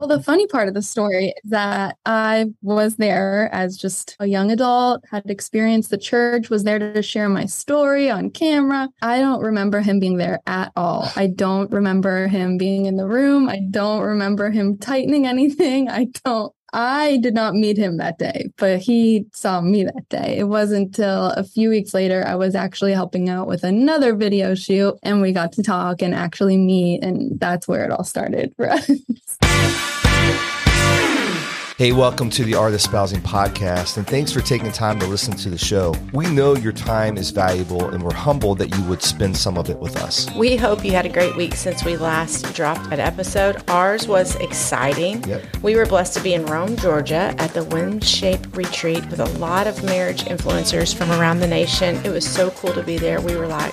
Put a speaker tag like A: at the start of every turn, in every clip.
A: Well, the funny part of the story is that I was there as just a young adult, had experienced the church, was there to share my story on camera. I don't remember him being there at all. I don't remember him being in the room. I don't remember him tightening anything. I don't I did not meet him that day, but he saw me that day. It wasn't until a few weeks later I was actually helping out with another video shoot and we got to talk and actually meet. And that's where it all started for us.
B: Hey, welcome to the Art of Spousing podcast, and thanks for taking time to listen to the show. We know your time is valuable, and we're humbled that you would spend some of it with us.
C: We hope you had a great week since we last dropped an episode. Ours was exciting.
B: Yep.
C: We were blessed to be in Rome, Georgia at the Wind Shape Retreat with a lot of marriage influencers from around the nation. It was so cool to be there. We were like,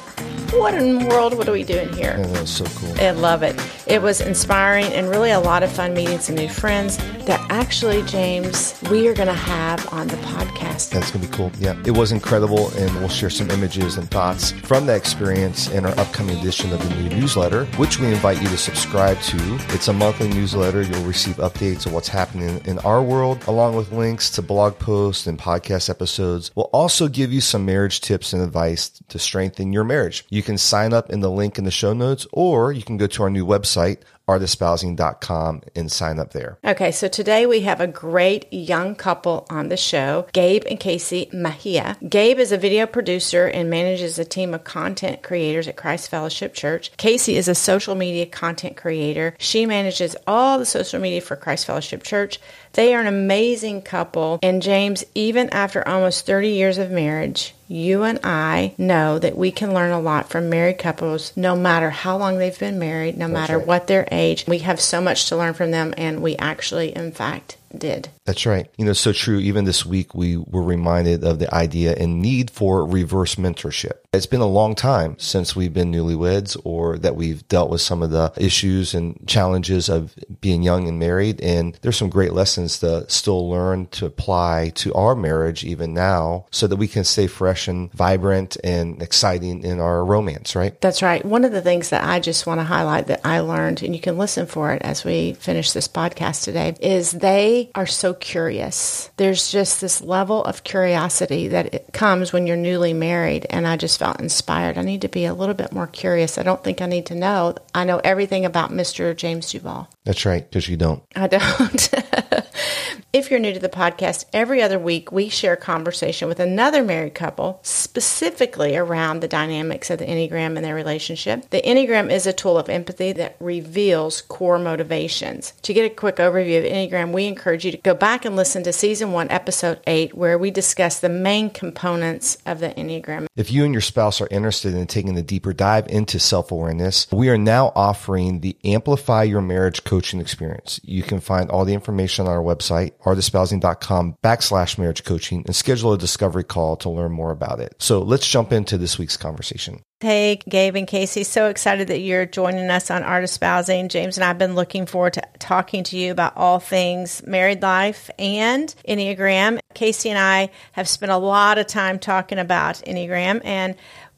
C: what in the world? What are we doing here?
B: Yeah, that was so cool.
C: I love it. It was inspiring and really a lot of fun meeting some new friends that actually, James, we are going to have on the podcast.
B: That's going to be cool. Yeah, it was incredible, and we'll share some images and thoughts from that experience in our upcoming edition of the new newsletter, which we invite you to subscribe to. It's a monthly newsletter. You'll receive updates of what's happening in our world, along with links to blog posts and podcast episodes. We'll also give you some marriage tips and advice to strengthen your marriage. You can sign up in the link in the show notes, or you can go to our new website, artofspousing.com and sign up there.
C: Okay, so today we have a great young couple on the show, Gabe and Casey Mejia. Gabe is a video producer and manages a team of content creators at Christ Fellowship Church. Casey is a social media content creator. She manages all the social media for Christ Fellowship Church. They are an amazing couple. And James, even after almost 30 years of marriage, you and I know that we can learn a lot from married couples no matter how long they've been married, no
B: That's
C: matter
B: right.
C: what their age. We have so much to learn from them, and we actually, in fact, did.
B: That's right. You know, so true. Even this week, we were reminded of the idea and need for reverse mentorship. It's been a long time since we've been newlyweds or that we've dealt with some of the issues and challenges of being young and married. And there's some great lessons to still learn to apply to our marriage even now so that we can stay fresh and vibrant and exciting in our romance, right?
C: That's right. One of the things that I just want to highlight that I learned, and you can listen for it as we finish this podcast today, is they are so curious. There's just this level of curiosity that it comes when you're newly married. And I just felt inspired. I need to be a little bit more curious. I don't think I need to know. I know everything about Mr. James Duvall.
B: That's right, because you don't.
C: I don't. if you're new to the podcast, every other week we share a conversation with another married couple specifically around the dynamics of the Enneagram and their relationship. The Enneagram is a tool of empathy that reveals core motivations. To get a quick overview of Enneagram, we encourage you to go back and listen to season one, episode eight, where we discuss the main components of the Enneagram.
B: If you and your spouse are interested in taking a deeper dive into self awareness, we are now offering the Amplify Your Marriage coaching experience. You can find all the information on our website, artofspousing.com backslash marriage coaching, and schedule a discovery call to learn more about it. So let's jump into this week's conversation.
C: Hey, Gabe and Casey, so excited that you're joining us on Art. James and I have been looking forward to talking to you about all things married life and Enneagram. Casey and I have spent a lot of time talking about Enneagram and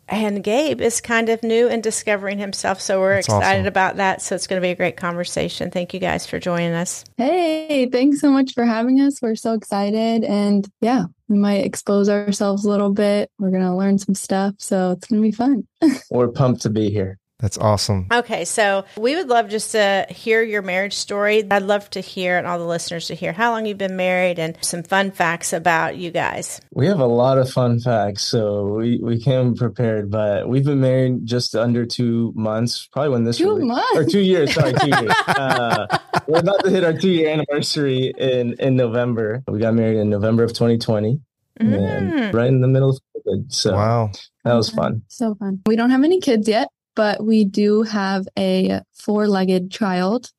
C: and Gabe is kind of new and discovering himself, so we're
B: That's
C: excited
B: awesome.
C: about that. So it's going to be a great conversation. Thank you guys for joining us.
A: Hey, thanks so much for having us. We're so excited. And yeah, we might expose ourselves a little bit. We're going to learn some stuff. So it's going to be fun.
D: We're pumped to be here.
B: That's awesome.
C: Okay, so we would love just to hear your marriage story. I'd love to hear, and all the listeners to hear how long you've been married and some fun facts about you guys.
D: We have a lot of fun facts, so we, we came prepared, but we've been married just under two months, probably when this
A: Two
D: release-
A: months?
D: or two years, sorry, two years. Uh, we're about to hit our two year anniversary in, in November. We got married in November of 2020
C: Mm.
D: and right in the middle of COVID. So
B: Wow.
D: that was fun.
A: So fun. We don't have any kids yet, but we do have a four legged child.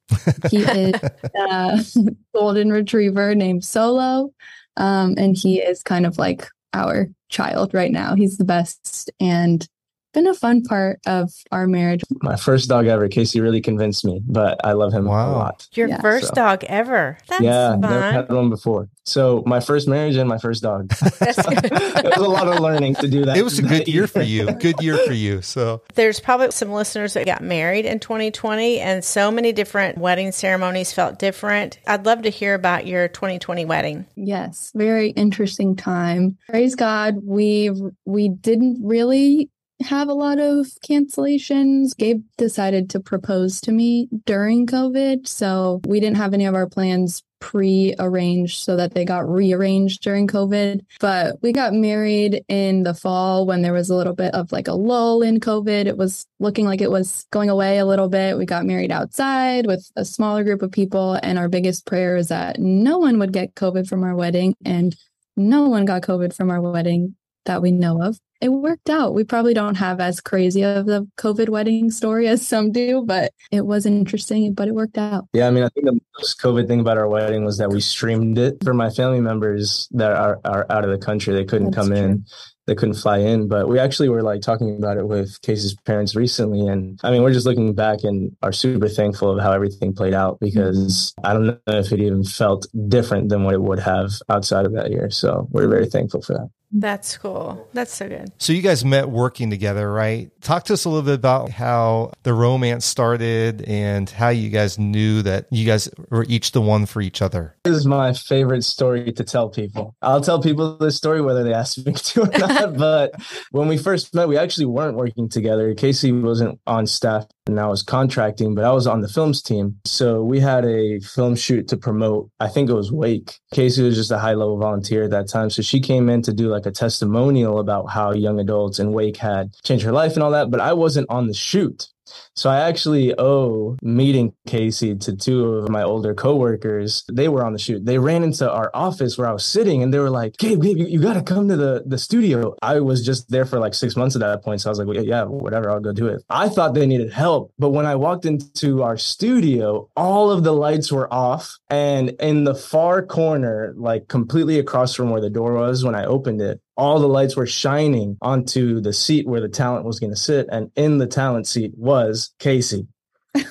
A: He is a golden retriever named Solo. Um, and he is kind of like our child right now. He's the best. And been a fun part of our marriage.
D: My first dog ever, Casey, really convinced me, but I love him
B: Wow.
D: a lot.
C: Your
A: Yeah.
C: first
D: So-
C: dog ever. That's
D: yeah, never
C: fun.
D: had one before. So my first marriage and my first dog. It was a lot of learning to do that.
B: It was a good year for you. Good year for you. So
C: There's probably some listeners that got married in 2020, and so many different wedding ceremonies felt different. I'd love to hear about your 2020 wedding.
A: Yes, very interesting time. Praise God, we we didn't really have a lot of cancellations. Gabe decided to propose to me during COVID, so we didn't have any of our plans pre-arranged so that they got rearranged during COVID. But we got married in the fall when there was a little bit of like a lull in COVID. It was looking like it was going away a little bit. We got married outside with a smaller group of people and our biggest prayer is that no one would get COVID from our wedding and no one got COVID from our wedding that we know of. It worked out. We probably don't have as crazy of the COVID wedding story as some do, but it was interesting, but it worked out.
D: Yeah, I mean, I think the most COVID thing about our wedding was that we streamed it for my family members that are, are out of the country. They couldn't
A: That's
D: come
A: true.
D: in, they couldn't fly in. But we actually were like talking about it with Casey's parents recently. And I mean, we're just looking back and are super thankful of how everything played out because I don't know if it even felt different than what it would have outside of that year. So we're very thankful for that.
C: That's cool. That's so good.
B: So you guys met working together, right? Talk to us a little bit about how the romance started and how you guys knew that you guys were each the one for each other.
D: This is my favorite story to tell people. I'll tell people this story whether they ask me to or not. but when we first met, we actually weren't working together. Casey wasn't on staff and I was contracting, but I was on the films team. So we had a film shoot to promote. I think it was Wake. Casey was just a high level volunteer at that time. So she came in to do like a testimonial about how young adults in Wake had changed her life and all that. But I wasn't on the shoot. So I actually owe meeting Casey to two of my older coworkers. They were on the shoot. They ran into our office where I was sitting and they were like, Gabe, Gabe, you, you got to come to the, the studio. I was just there for like six months at that point. So I was like, well, yeah, whatever, I'll go do it. I thought they needed help. But when I walked into our studio, all of the lights were off. And in the far corner, like completely across from where the door was when I opened it, all the lights were shining onto the seat where the talent was going to sit. And in the talent seat was Casey.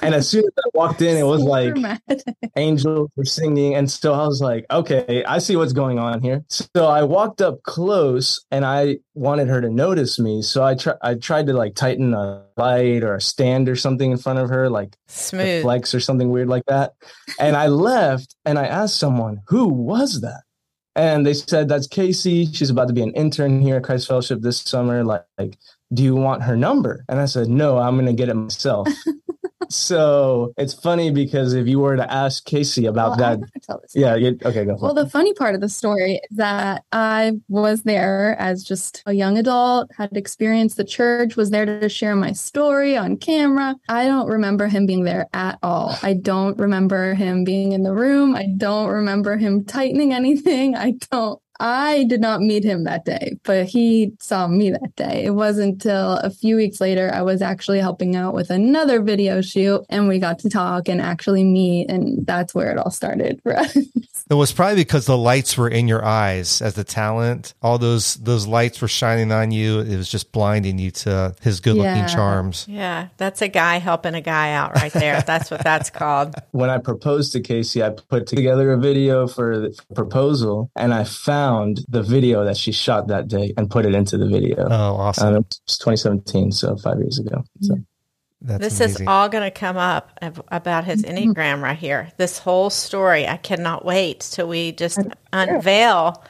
D: And as soon as I walked in, it was
A: So
D: like
A: dramatic.
D: angels were singing. And so I was like, okay, I see what's going on here. So I walked up close and I wanted her to notice me. So I, try, I tried to like tighten a light or a stand or something in front of her, like
C: Smooth.
D: flex or something weird like that. And I left and I asked someone, who was that? And they said, that's Casey. She's about to be an intern here at Christ Fellowship this summer. Like, like do you want her number? And I said, no, I'm going to get it myself. so it's funny because if you were to ask Casey about
A: Well,
D: that, yeah, okay, go.
A: Well,
D: it.
A: the funny part of the story is that I was there as just a young adult, had experienced the church, was there to share my story on camera. I don't remember him being there at all. I don't remember him being in the room. I don't remember him tightening anything. I don't. I did not meet him that day, but he saw me that day. It wasn't until a few weeks later I was actually helping out with another video shoot and we got to talk and actually meet. And that's where it all started for us.
B: It was probably because the lights were in your eyes as the talent. All those those lights were shining on you. It was just blinding you to his good looking
A: Yeah.
B: charms.
C: Yeah, that's a guy helping a guy out right there. That's what that's called.
D: when I proposed to Casey, I put together a video for the proposal and I found the video that she shot that day and put it into the video.
B: Oh, awesome!
D: Um, it was 2017, so five years ago. So.
B: That's
C: this
B: amazing.
C: is all going to come up about his Enneagram right here. This whole story. I cannot wait till we just unveil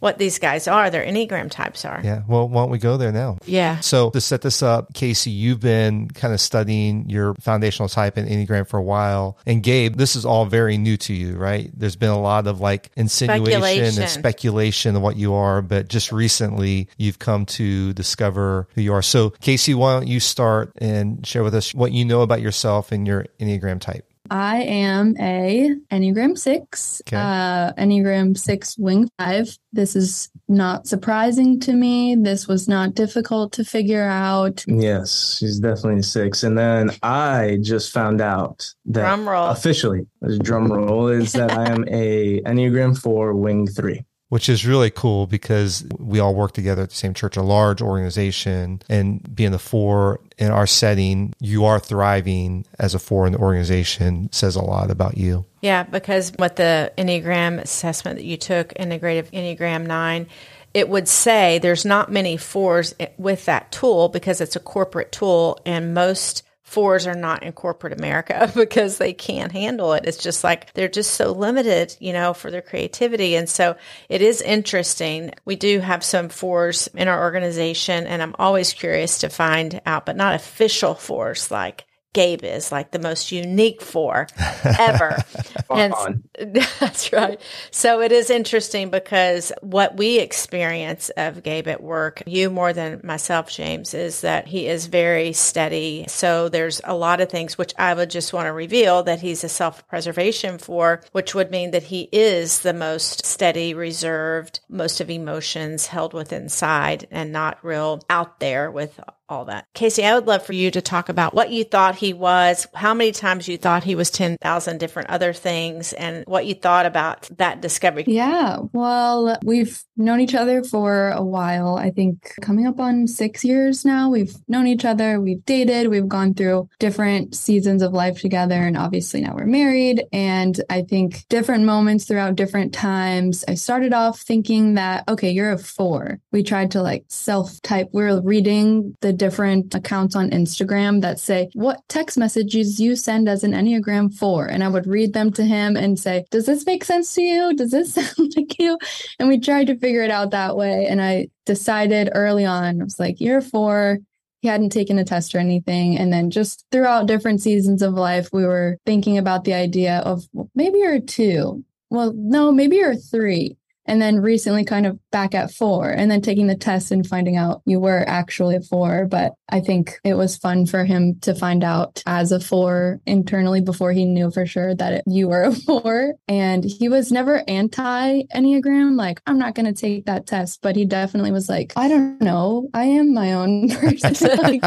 C: what these guys are, their Enneagram types are.
B: yeah. Well, why don't we go there now?
C: Yeah.
B: So to set this up, Casey, you've been kind of studying your foundational type and Enneagram for a while. And Gabe, this is all very new to you, right? There's been a lot of like insinuation
C: Speculation.
B: and speculation of what you are, but just recently you've come to discover who you are. So Casey, why don't you start and share with us what you know about yourself and your Enneagram type?
A: I am a Enneagram 6,
B: Okay.
A: uh, Enneagram 6 Wing 5. This is not surprising to me. This was not difficult to figure out.
D: Yes, she's definitely a six. And then I just found out that
C: Drum roll.
D: officially, as drum roll, is that I am a Enneagram 4 wing 3.
B: Which is really cool because we all work together at the same church, a large organization, and being the four in our setting, you are thriving as a four in the organization says a lot about you.
C: Yeah, because what the Enneagram assessment that you took, Integrative Enneagram 9, it would say there's not many fours with that tool because it's a corporate tool and most fours are not in corporate America because they can't handle it. It's just like they're just so limited, you know, for their creativity. And so it is interesting. We do have some fours in our organization, and I'm always curious to find out, but not official fours like Gabe is like the most unique four ever. and that's right. So it is interesting because what we experience of Gabe at work, you more than myself, James, is that he is very steady. So there's a lot of things which I would just want to reveal that he's a self preservation for, which would mean that he is the most steady, reserved, most of emotions held within inside and not real out there with all that. Casey, I would love for you to talk about what you thought he was, how many times you thought he was 10,000 different other things, and what you thought about that discovery.
A: Yeah, well, we've known each other for a while. I think coming up on six years now. We've known each other, we've dated, we've gone through different seasons of life together, and obviously now we're married. And I think different moments throughout different times. I started off thinking that, okay, you're a four. We tried to like self type, we we're reading the different accounts on Instagram that say, What text messages you send as an Enneagram 4? And I would read them to him and say, Does this make sense to you? Does this sound like you? And we tried to figure it out that way. And I decided early on, I was like, Year four, he hadn't taken a test or anything. And then just throughout different seasons of life, we were thinking about the idea of well, maybe you're a two. Well, no, maybe you're a three and then recently kind of back at four and then taking the test and finding out you were actually a four. But i think it was fun for him to find out as a four internally before he knew for sure that it, you were a four. And he was never anti enneagram like i'm not going to take that test. But he definitely was like i don't know. I am my own person. Like,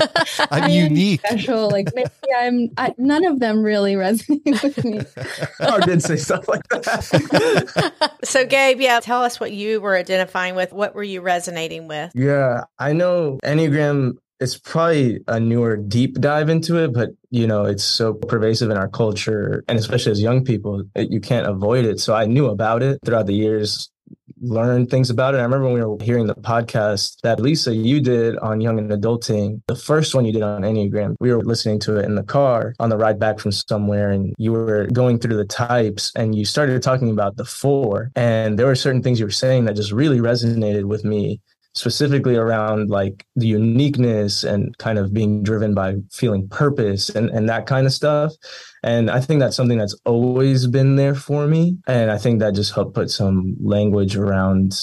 B: i'm unique.
A: special. Like maybe i'm I, none of them really resonate with me.
D: I did say stuff like that.
C: So gabe yeah tell us what you were identifying with. What were you resonating with?
D: Yeah, I know Enneagram is probably a newer deep dive into it, but you know, it's so pervasive in our culture and especially as young people, it, you can't avoid it. So I knew about it throughout the years learn things about it. I remember when we were hearing the podcast that Lisa, you did on Young and Adulting, the first one you did on Enneagram. We were listening to it in the car on the ride back from somewhere, and you were going through the types and you started talking about the four. And there were certain things you were saying that just really resonated with me specifically around like the uniqueness and kind of being driven by feeling purpose and, and that kind of stuff. And I think that's something that's always been there for me. And I think that just helped put some language around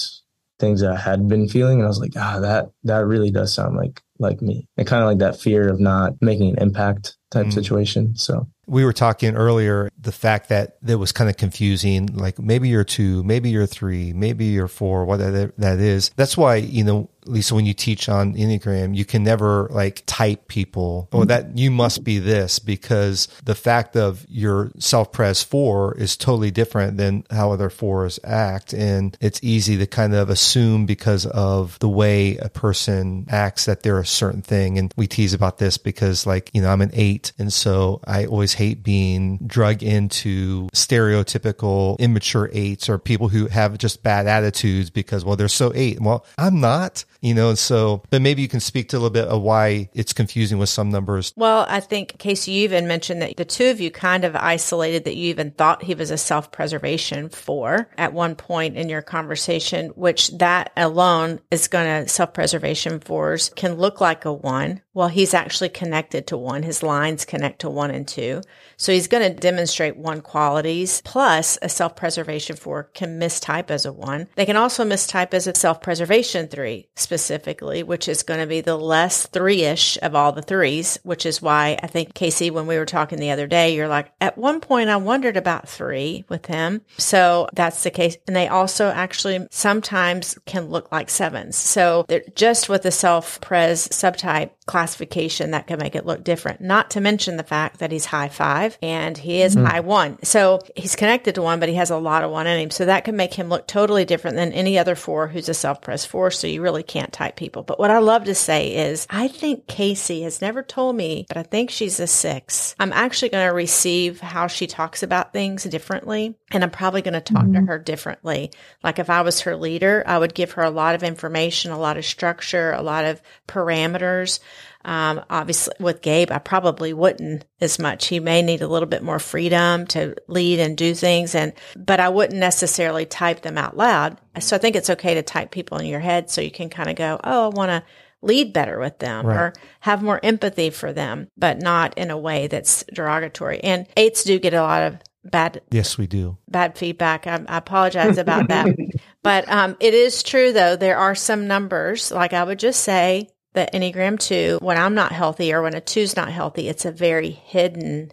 D: things that I had been feeling. And I was like, ah, that that really does sound like like me. And kind of like that fear of not making an impact type mm. situation. So
B: we were talking earlier the fact that it was kind of confusing like maybe you're two maybe you're three maybe you're four what that, that is. That's why you know Lisa, when you teach on Enneagram, you can never like type people oh, that you must be this because the fact of your self pres four is totally different than how other fours act. And it's easy to kind of assume because of the way a person acts that they're a certain thing. And we tease about this because like, you know, I'm an eight. And so I always hate being drug into stereotypical immature eights or people who have just bad attitudes because, well, they're so eight. Well, I'm not you know, so, but maybe you can speak to a little bit of why it's confusing with some numbers.
C: Well, I think, Casey, you even mentioned that the two of you kind of isolated that you even thought he was a self preservation four at one point in your conversation, which that alone is going to self preservation fours can look like a one. Well, he's actually connected to one. His lines connect to one and two. So he's going to demonstrate one qualities plus a self preservation four can mistype as a one. They can also mistype as a self preservation three specifically, which is going to be the less three ish of all the threes, which is why I think Casey, when we were talking the other day, you're like, at one point I wondered about three with him. So that's the case. And they also actually sometimes can look like sevens. So they're just with the self pres subtype, classification that could make it look different. Not to mention the fact that he's high five and he is mm-hmm. high one. So he's connected to one, but he has a lot of one in him. So that could make him look totally different than any other four who's a self pres four. So you really can't type people. But what I love to say is I think Casey has never told me, but I think she's a six. I'm actually going to receive how she talks about things differently. And I'm probably going to talk mm-hmm. to her differently. Like if I was her leader, I would give her a lot of information, a lot of structure, a lot of parameters. Um, obviously with Gabe, I probably wouldn't as much. He may need a little bit more freedom to lead and do things. And, but I wouldn't necessarily type them out loud. So I think it's okay to type people in your head so you can kind of go, Oh, I want to lead better with them right. or have more empathy for them, but not in a way that's derogatory. And eights do get a lot of bad
B: yes we do
C: bad feedback i, I apologize about that but um, it is true though there are some numbers like i would just say the Enneagram 2, when I'm not healthy or when a 2 is not healthy, it's a very hidden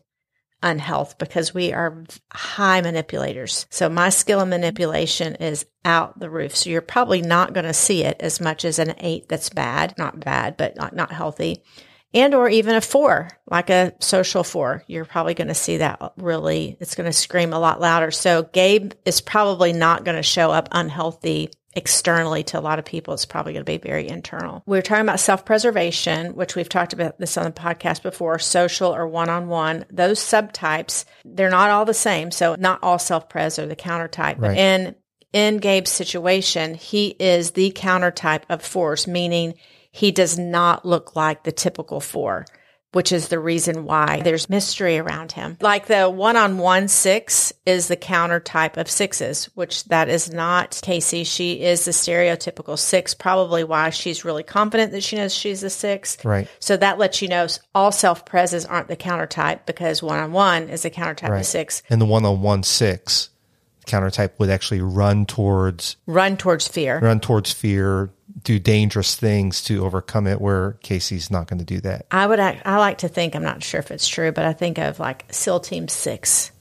C: unhealth because we are high manipulators. So my skill in manipulation is out the roof. So you're probably not going to see it as much as an 8 that's bad, not bad, but not, not healthy. And or even a 4, like a social 4. You're probably going to see that really it's going to scream a lot louder. So Gabe is probably not going to show up unhealthy externally to a lot of people. It's probably going to be very internal. We're talking about self preservation, which we've talked about this on the podcast before, social or one on one. Those subtypes, they're not all the same. So not all self pres are the counter type. Right. But in, in Gabe's situation, he is the counter type of force, meaning he does not look like the typical four which is the reason why there's mystery around him. Like the one on one six is the counter type of sixes, which that is not Casey. She is the stereotypical six, probably why she's really confident that she knows she's a six.
B: Right.
C: So that lets you know all self preses aren't the counter type because one on one is the counter type right. of six.
B: And the one on one six counter type would actually run towards
C: run towards fear.
B: Run towards fear, do dangerous things to overcome it where Casey's not going to do that.
C: I would act, I like to think I'm not sure if it's true, but I think of like SEAL Team 6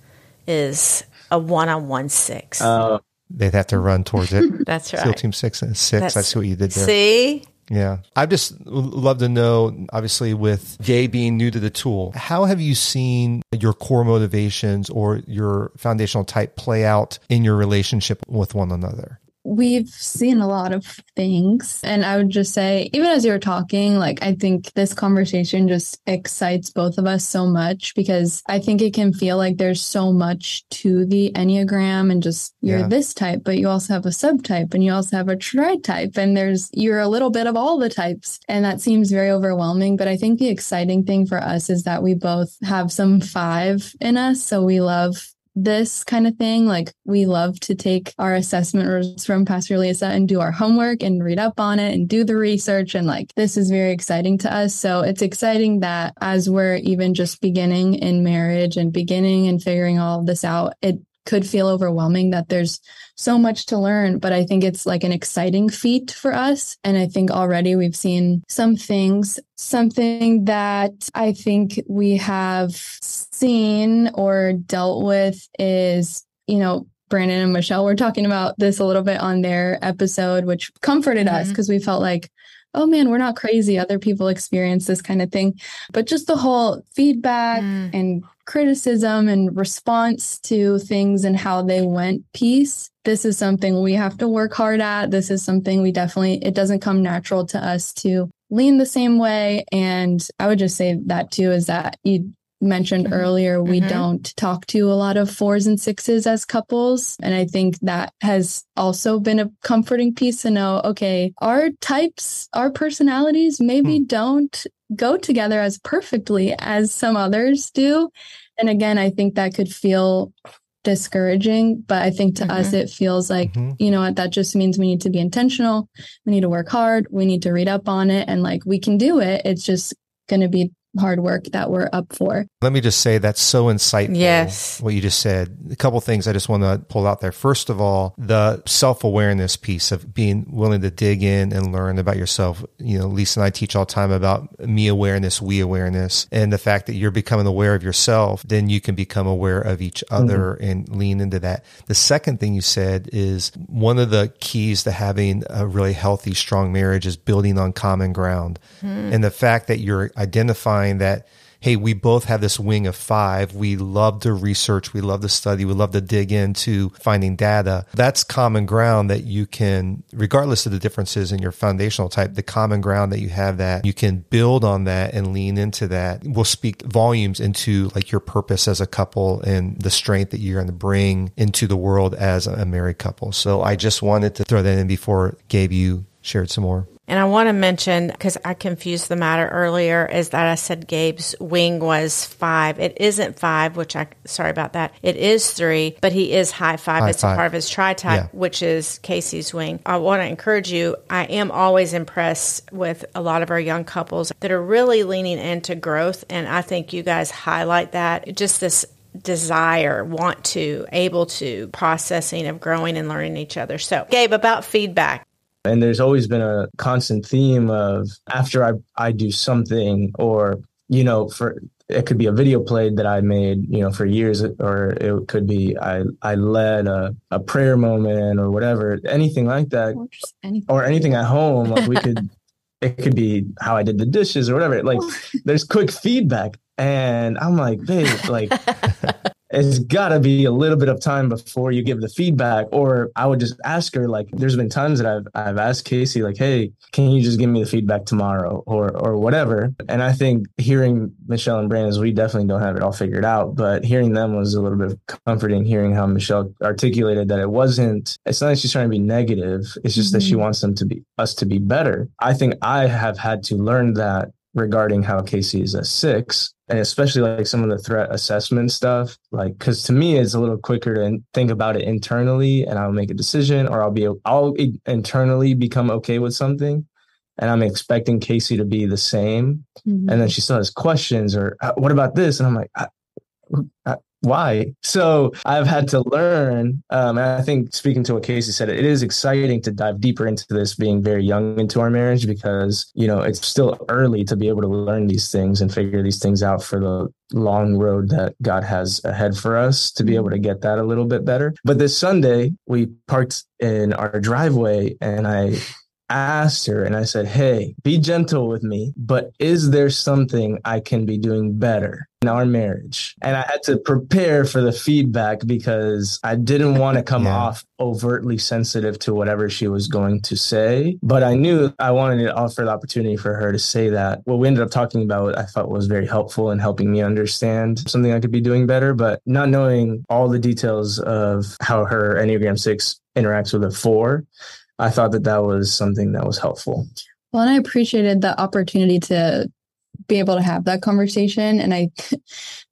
C: is a one-on-one 6.
B: Uh, They'd have to run towards it.
C: That's right.
B: SEAL Team 6 and 6. That's, I see what you did there.
C: See?
B: Yeah. I'd just love to know, obviously, with Jay being new to the tool, how have you seen your core motivations or your foundational type play out in your relationship with one another?
A: We've seen a lot of things. And I would just say, even as you were talking, like, I think this conversation just excites both of us so much because I think it can feel like there's so much to the Enneagram and just you're yeah. this type, but you also have a subtype and you also have a tri type. And there's, you're a little bit of all the types. And that seems very overwhelming. But I think the exciting thing for us is that we both have some five in us. So we love this kind of thing. Like we love to take our assessment results from Pastor Lisa and do our homework and read up on it and do the research. And like this is very exciting to us. So it's exciting that as we're even just beginning in marriage and beginning and figuring all of this out, it could feel overwhelming that there's so much to learn, but I think it's like an exciting feat for us. And I think already we've seen some things, something that I think we have seen or dealt with is, you know, Brandon and Michelle were talking about this a little bit on their episode, which comforted mm-hmm. us because we felt like, oh man, we're not crazy. Other people experience this kind of thing. But just the whole feedback mm. and criticism and response to things and how they went piece. This is something we have to work hard at. This is something we definitely, it doesn't come natural to us to lean the same way. And I would just say that too is that you mentioned mm-hmm. earlier, we mm-hmm. don't talk to a lot of fours and sixes as couples. And I think that has also been a comforting piece to know okay, our types, our personalities maybe mm. don't go together as perfectly as some others do. And again, I think that could feel discouraging, but I think to mm-hmm. us, it feels like, mm-hmm. you know what, that just means we need to be intentional. We need to work hard. We need to read up on it and like we can do it. It's just going to be hard work that we're up for.
B: Let me just say that's so insightful.
C: Yes.
B: What you just said. A couple things I just want to pull out there. First of all, the self awareness piece of being willing to dig in and learn about yourself. You know, Lisa and I teach all the time about me awareness, we awareness, and the fact that you're becoming aware of yourself, then you can become aware of each other mm-hmm. and lean into that. The second thing you said is one of the keys to having a really healthy, strong marriage is building on common ground. Mm. And the fact that you're identifying that hey, we both have this wing of five. We love to research. We love to study. We love to dig into finding data. That's common ground that you can, regardless of the differences in your foundational type, the common ground that you have that you can build on that and lean into that will speak volumes into like your purpose as a couple and the strength that you're going to bring into the world as a married couple. So I just wanted to throw that in before Gabe you shared some more.
C: And I want to mention, because I confused the matter earlier, is that I said Gabe's wing was five. It isn't five, which I, sorry about that. It is three, but he is high five. High it's five. a part of his tri type, yeah. which is Casey's wing. I want to encourage you. I am always impressed with a lot of our young couples that are really leaning into growth. And I think you guys highlight that. Just this desire, want to, able to, processing of growing and learning each other. So, Gabe, about feedback.
D: And there's always been a constant theme of after I, I do something or, you know, for it could be a video played that I made, you know, for years, or it could be I I led a, a prayer moment or whatever, anything like that, or, anything. or anything at home. Like we could, it could be how I did the dishes or whatever. Like there's quick feedback, and I'm like, babe, like it's got to be a little bit of time before you give the feedback or i would just ask her like there's been times that i've i've asked casey like hey can you just give me the feedback tomorrow or or whatever and i think hearing michelle and brandon's we definitely don't have it all figured out but hearing them was a little bit comforting hearing how michelle articulated that it wasn't it's not that she's trying to be negative it's just mm-hmm. that she mm-hmm. wants them to be us to be better i think i have had to learn that regarding how casey is a six and especially like some of the threat assessment stuff like because to me it's a little quicker to think about it internally and i'll make a decision or i'll be i'll internally become okay with something and i'm expecting casey to be the same mm-hmm. and then she still has questions or uh, what about this and i'm like I, I, why? So I've had to learn. Um, and I think speaking to what Casey said, it is exciting to dive deeper into this being very young into our marriage because, you know, it's still early to be able to learn these things and figure these things out for the long road that God has ahead for us to be able to get that a little bit better. But this Sunday, we parked in our driveway and I asked her and I said, Hey, be gentle with me, but is there something I can be doing better in our marriage? And I had to prepare for the feedback because I didn't want to come yeah. off overtly sensitive to whatever she was going to say. But I knew I wanted to offer the opportunity for her to say that. What we ended up talking about, I thought was very helpful in helping me understand something I could be doing better, but not knowing all the details of how her Enneagram 6 interacts with a four I thought that that was something that was helpful.
A: Well, and I appreciated the opportunity to be able to have that conversation. And I,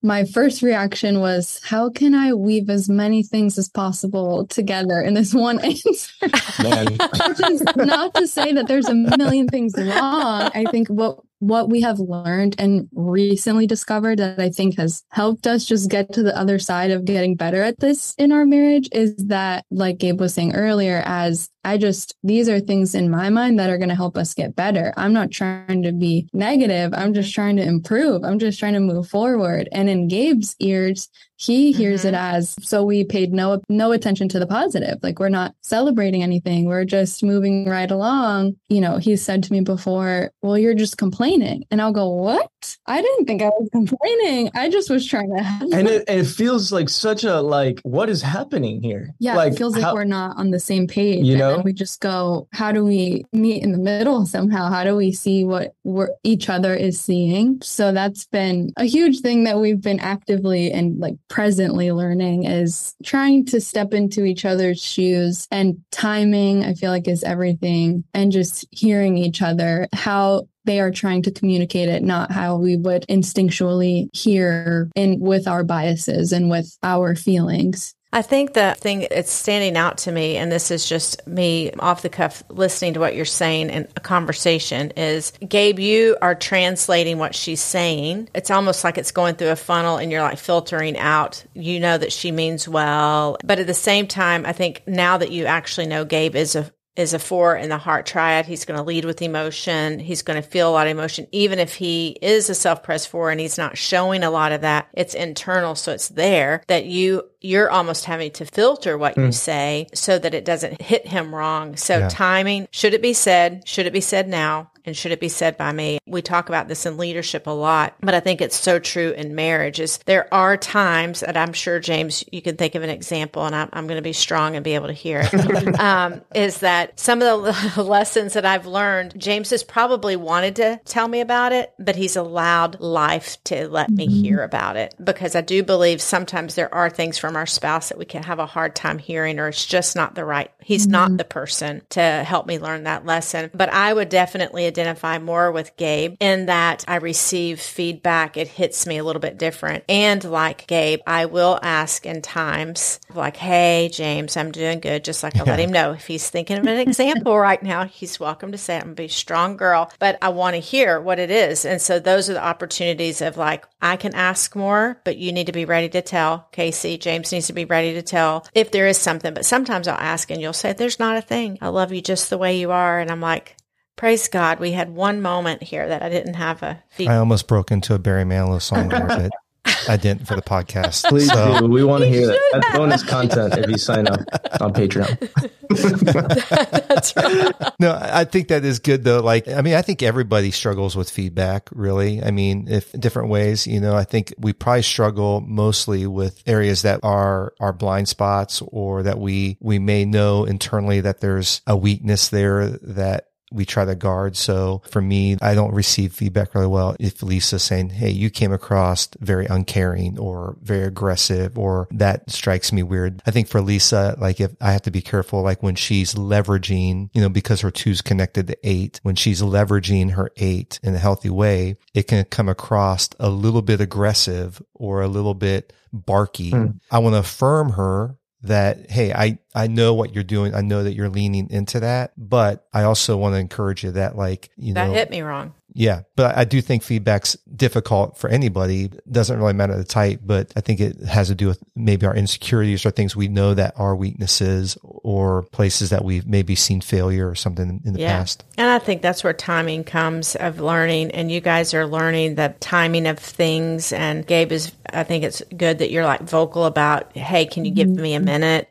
A: my first reaction was, how can I weave as many things as possible together in this one answer? Which is not to say that there's a million things wrong. I think what what we have learned and recently discovered that I think has helped us just get to the other side of getting better at this in our marriage is that, like Gabe was saying earlier, as I just, these are things in my mind that are going to help us get better. I'm not trying to be negative. I'm just trying to improve. I'm just trying to move forward. And in Gabe's ears, he hears mm-hmm. it as so we paid no no attention to the positive. Like we're not celebrating anything. We're just moving right along. You know he said to me before well you're just complaining. And i'll go what? I didn't think i was complaining. I just was trying to
D: and it, it, feels like such a like what is happening here?
A: Yeah
D: like
A: it feels like we're not on the same page. You know? we just go how do we meet in the middle somehow? How do we see what we're each other is seeing? So that's been a huge thing that we've been actively and like presently learning is trying to step into each other's shoes and timing, I feel like is everything. And just hearing each other, how they are trying to communicate it, not how we would instinctually hear in with our biases and with our feelings.
C: I think the thing that's standing out to me, and this is just me off the cuff listening to what you're saying in a conversation, is Gabe, you are translating what she's saying. It's almost like it's going through a funnel and you're like filtering out. You know that she means well. But at the same time, I think now that you actually know Gabe is a is a four in the heart triad. He's going to lead with emotion. He's going to feel a lot of emotion. Even if he is a self-pressed four and he's not showing a lot of that, it's internal. So it's there that you, you're almost having to filter what mm. you hmm. say so that it doesn't hit him wrong. So yeah. timing, should it be said? Should it be said now? And should it be said by me? We talk about this in leadership a lot, but I think it's so true in marriage is there are times that I'm sure James, you can think of an example and I'm, I'm going to be strong and be able to hear it. um, is that some of the lessons that I've learned, James has probably wanted to tell me about it, but he's allowed life to let me mm-hmm. hear about it because I do believe sometimes there are things from our spouse that we can have a hard time hearing or it's just not the right, he's mm-hmm. not the person to help me learn that lesson. But I would definitely identify more with Gabe in that I receive feedback. It hits me a little bit different. And like Gabe, I will ask in times like, Hey, James, I'm doing good. Just like I let him know if he's thinking of an example right now, he's welcome to say, I'm going to be a strong girl, but I want to hear what it is. And so those are the opportunities of like, I can ask more, but you need to be ready to tell. Casey, James needs to be ready to tell if there is something. But sometimes I'll ask and you'll say, There's not a thing. I love you just the way you are. And I'm like, Praise God, we had one moment here that I didn't have a.
B: Feed. I almost broke into a Barry Manilow song there, but I didn't for the podcast.
D: Please so. do. We want to hear that. That's bonus content if you sign up on Patreon.
B: That's right. No, I think that is good though. Like, I mean, I think everybody struggles with feedback, really. I mean, if different ways, you know, I think we probably struggle mostly with areas that are our blind spots or that we, we may know internally that there's a weakness there that we try to guard. So for me, I don't receive feedback really well if Lisa's saying, Hey, you came across very uncaring or very aggressive or that strikes me weird. I think for Lisa, like if I have to be careful, like when she's leveraging, you know, because her two's connected to eight, when she's leveraging her eight in a healthy way, it can come across a little bit aggressive or a little bit barky. Mm. I want to affirm her that, Hey, I, I know what you're doing. I know that you're leaning into that, but I also want to encourage you that like, you
C: that
B: know,
C: that hit me wrong.
B: Yeah. But I do think feedback's difficult for anybody. It doesn't really matter the type, but I think it has to do with maybe our insecurities or things we know that are weaknesses or places that we've maybe seen failure or something in the yeah. past.
C: And I think that's where timing comes of learning. And you guys are learning the timing of things. And Gabe is, I think it's good that you're like vocal about, Hey, can you give mm-hmm. me a minute?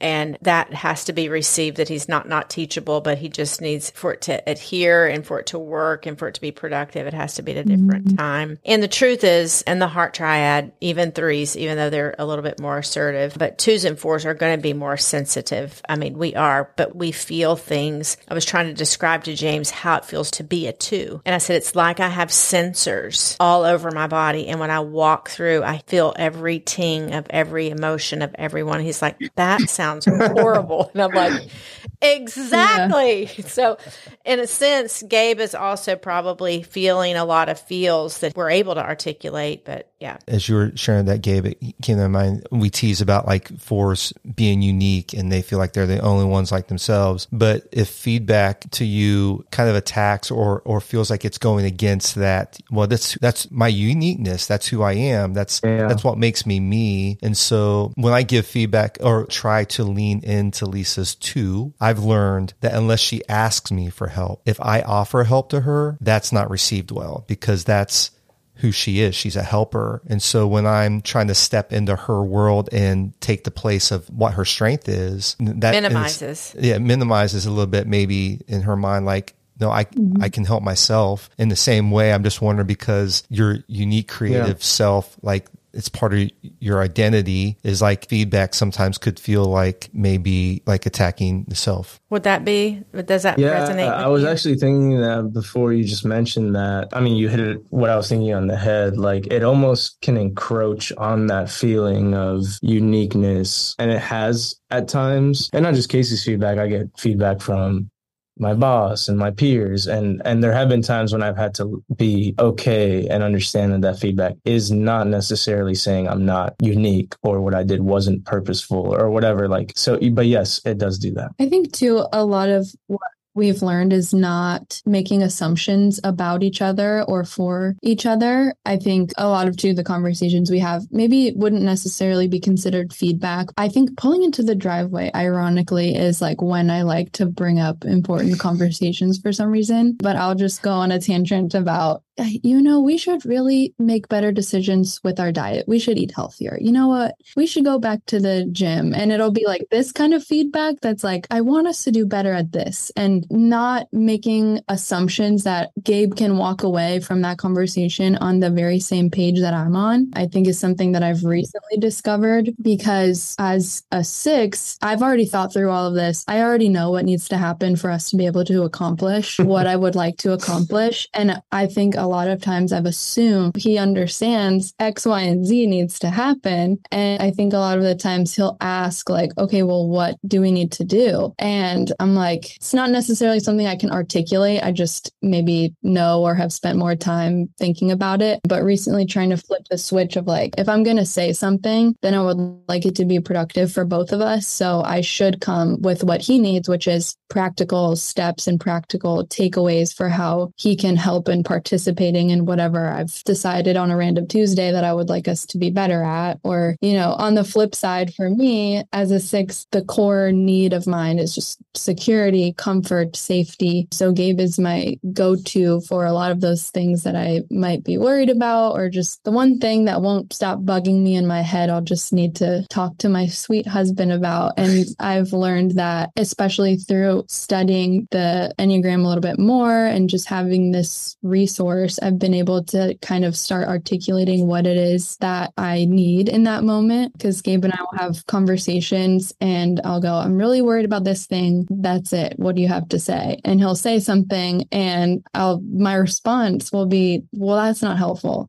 C: And that has to be received that he's not not teachable but he just needs for it to adhere and for it to work and for it to be productive. It has to be at a different mm-hmm. time. And the truth is and the heart triad even threes even though they're a little bit more assertive but twos and fours are going to be more sensitive. I mean we are but we feel things. I was trying to describe to james how it feels to be a two. And i said it's like i have sensors all over my body and when i walk through i feel every ting of every emotion of everyone. He's like that sounds sounds horrible. and I'm like, exactly. Yeah. So, in a sense, Gabe is also probably feeling a lot of feels that we're able to articulate. But yeah.
B: As you were sharing that, Gabe, it came to mind. We tease about like force being unique and they feel like they're the only ones like themselves. But if feedback to you kind of attacks or, or feels like it's going against that, well, that's, that's my uniqueness. That's who I am. That's, yeah. that's what makes me me. And so when I give feedback or try to lean into Lisa's two, I've learned that unless she asks me for help, if I offer help to her, that's not received well because that's who she is. She's a helper. And so when I'm trying to step into her world and take the place of what her strength is, that
C: minimizes.
B: Yeah, minimizes a little bit maybe in her mind, like, no, I mm-hmm. I can help myself in the same way. I'm just wondering because your unique creative yeah. self, like it's part of your identity is like feedback sometimes could feel like maybe like attacking the self.
C: Would that be? Does that yeah, resonate?
D: I was
C: you?
D: actually thinking that before you just mentioned that. I mean, you hit it what I was thinking on the head. Like it almost can encroach on that feeling of uniqueness. And it has at times, and not just Casey's feedback. I get feedback from my boss and my peers. And and there have been times when I've had to be okay and understand that that feedback is not necessarily saying I'm not unique or what I did wasn't purposeful or whatever like so but yes it does do that.
A: I think too a lot of what we've learned is not making assumptions about each other or for each other. I think a lot of too the conversations we have maybe wouldn't necessarily be considered feedback. I think pulling into the driveway, ironically, is like when I like to bring up important conversations for some reason. But I'll just go on a tangent about uh, you know, we should really make better decisions with our diet. We should eat healthier. You know what? We should go back to the gym. And it'll be like this kind of feedback that's like, I want us to do better at this and not making assumptions that Gabe can walk away from that conversation on the very same page that I'm on. I think is something that I've recently discovered because as a six, I've already thought through all of this. I already know what needs to happen for us to be able to accomplish what I would like to accomplish. And I think a lot of times I've assumed he understands X, Y, and Z needs to happen. And I think a lot of the times he'll ask, like, okay, well, what do we need to do? And I'm like, it's not necessarily something I can articulate. I just maybe know or have spent more time thinking about it. But recently trying to flip the switch of like, if I'm going to say something, then I would like it to be productive for both of us. So I should come with what he needs, which is practical steps and practical takeaways for how he can help in participating in whatever I've decided on a random Tuesday that I would like us to be better at. Or, you know, on the flip side, for me as a six, the core need of mine is just security, comfort, safety. So Gabe is my go to for a lot of those things that I might be worried about, or just the one thing that won't stop bugging me in my head. I'll just need to talk to my sweet husband about. And I've learned that, especially through studying the Enneagram a little bit more and just having this resource I've been able to kind of start articulating what it is that I need in that moment. Because Gabe and I will have conversations and I'll go, I'm really worried about this thing. That's it. What do you have to say? And he'll say something and I'll, my response will be, well, that's not helpful.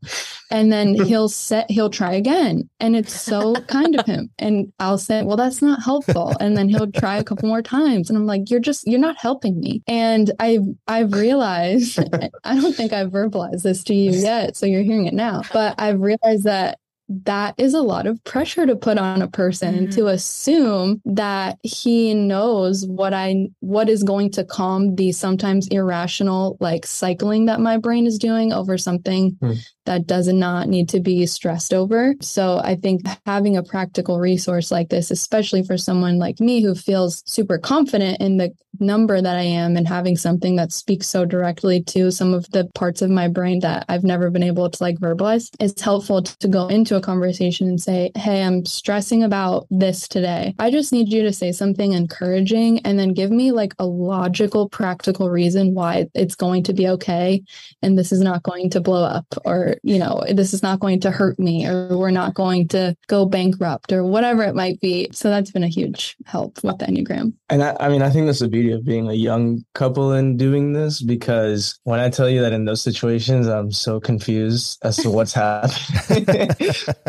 A: And then he'll set, he'll try again. And it's so kind of him. And I'll say, well, that's not helpful. And then he'll try a couple more times. And I'm like, you're just, you're not helping me. And I've, I've realized, I don't think I've verbalized this to you yet. So you're hearing it now. But I've realized that that is a lot of pressure to put on a person mm-hmm. to assume that he knows what I what is going to calm the sometimes irrational like cycling that my brain is doing over something mm. that does not need to be stressed over. So I think having a practical resource like this, especially for someone like me who feels super confident in the number that I am and having something that speaks so directly to some of the parts of my brain that I've never been able to like verbalize, it's helpful to go into a conversation and say, Hey, I'm stressing about this today. I just need you to say something encouraging and then give me like a logical, practical reason why it's going to be okay. And this is not going to blow up or, you know, this is not going to hurt me or we're not going to go bankrupt or whatever it might be. So that's been a huge help with the Enneagram.
D: And I, I mean, I think that's the beauty of being a young couple and doing this because when I tell you that in those situations, I'm so confused as to what's happening.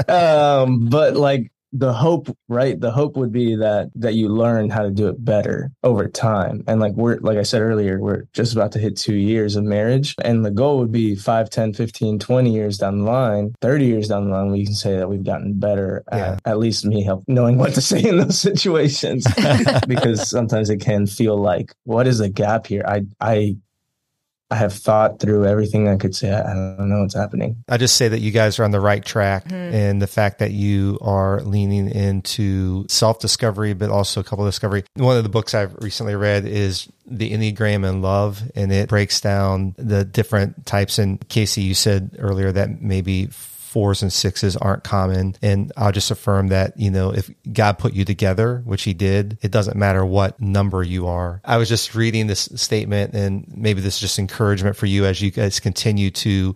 D: Um, but like the hope, right? The hope would be that that you learn how to do it better over time. And like we're like I said earlier, we're just about to hit 2 years of marriage and the goal would be 5, 10, 15, 20 years down the line, 30 years down the line we can say that we've gotten better yeah. at, at least me help knowing what to say in those situations because sometimes it can feel like what is the gap here? I I I have thought through everything I could say. I don't know what's happening.
B: I just say that you guys are on the right track mm-hmm. and the fact that you are leaning into self discovery, but also a couple of discovery. One of the books I've recently read is the Enneagram and Love, and it breaks down the different types. And Casey, you said earlier that maybe fours and sixes aren't common. And I'll just affirm that, you know, if God put you together, which he did, it doesn't matter what number you are. I was just reading this statement and maybe this is just encouragement for you as you guys continue to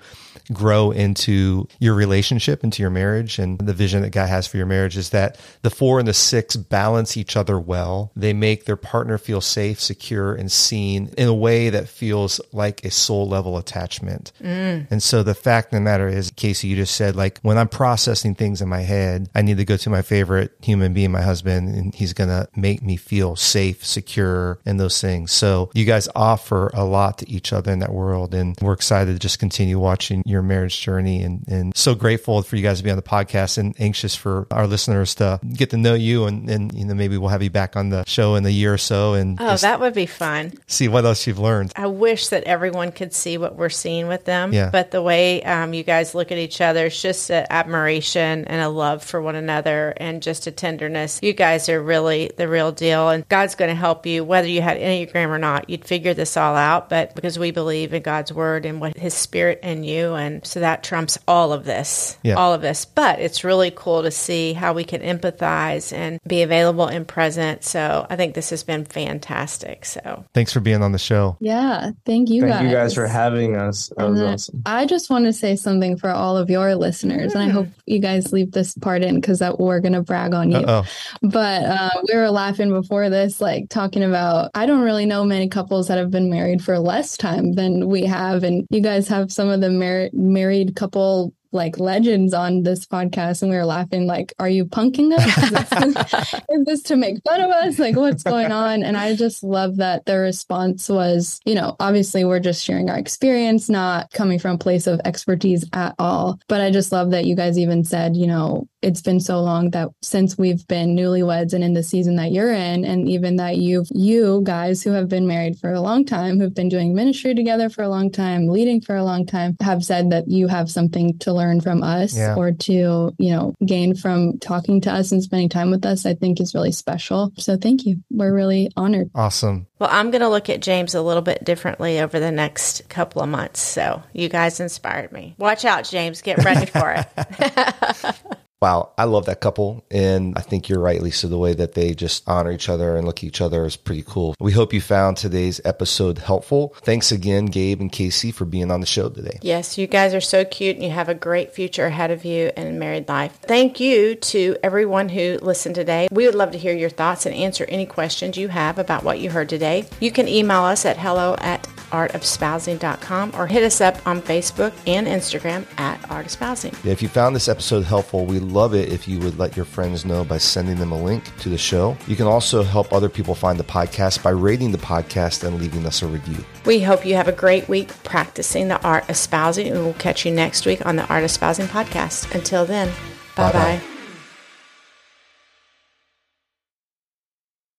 B: grow into your relationship, into your marriage. And the vision that God has for your marriage is that the four and the six balance each other well. They make their partner feel safe, secure, and seen in a way that feels like a soul level attachment. Mm. And so the fact of the matter is, Casey, you just said, like when I'm processing things in my head, I need to go to my favorite human being, my husband, and he's going to make me feel safe, secure, and those things. So you guys offer a lot to each other in that world. And we're excited to just continue watching your marriage journey and, and so grateful for you guys to be on the podcast and anxious for our listeners to get to know you. And, and you know, maybe we'll have you back on the show in a year or so and
C: Oh, that would be fun.
B: see what else you've learned.
C: I wish that everyone could see what we're seeing with them.
B: Yeah.
C: But the way um, you guys look at each other, it's just an admiration and a love for one another and just a tenderness. You guys are really the real deal. And God's going to help you, whether you had Enneagram or not. You'd figure this all out. But because we believe in God's word and what his spirit in you. And so that trumps all of this.
B: Yeah.
C: All of this. But it's really cool to see how we can empathize and be available and present. So I think this has been fantastic. So
B: Thanks for being on the show.
A: Yeah. Thank you
D: Thank
A: guys.
D: you guys for having us. That
A: And
D: was awesome.
A: I just want to say something for all of your listeners, and I hope you guys leave this part in because that we're gonna brag on you.
B: Uh oh.
A: But uh, we were laughing before this, like talking about. I don't really know many couples that have been married for less time than we have, and you guys have some of the mar- married couple like legends on this podcast, and we were laughing like, "Are you punking us? Is this, is this to make fun of us? Like, what's going on?" And I just love that the response was, you know, obviously we're just sharing our experience, not coming from a place of expertise at all. But I just love that you guys even said, you know, it's been so long that since we've been newlyweds and in the season that you're in, and even that you've you guys who have been married for a long time, who've been doing ministry together for a long time, leading for a long time, have said that you have something to learn from us
B: Yeah.
A: or to, you know, gain from talking to us and spending time with us, I think is really special. So thank you. We're really honored.
B: Awesome.
C: Well, I'm going to look at James a little bit differently over the next couple of months. So you guys inspired me. Watch out, James. Get ready for it.
B: Wow, I love that couple. And I think you're right, Lisa. The way that they just honor each other and look at each other is pretty cool. We hope you found today's episode helpful. Thanks again, Gabe and Casey, for being on the show today.
C: yes, you guys are so cute and you have a great future ahead of you in married life. Thank you to everyone who listened today. We would love to hear your thoughts and answer any questions you have about what you heard today. You can email us at hello at artofspousing.com or hit us up on Facebook and Instagram at artofspousing.
B: Yeah, if you found this episode helpful, we love it if you would let your friends know by sending them a link to the show. You can also help other people find the podcast by rating the podcast and leaving us a review.
C: We hope you have a great week practicing the art of spousing, and we'll catch you next week on the Art of Spousing podcast. Until then, bye
B: Bye-bye.
C: bye.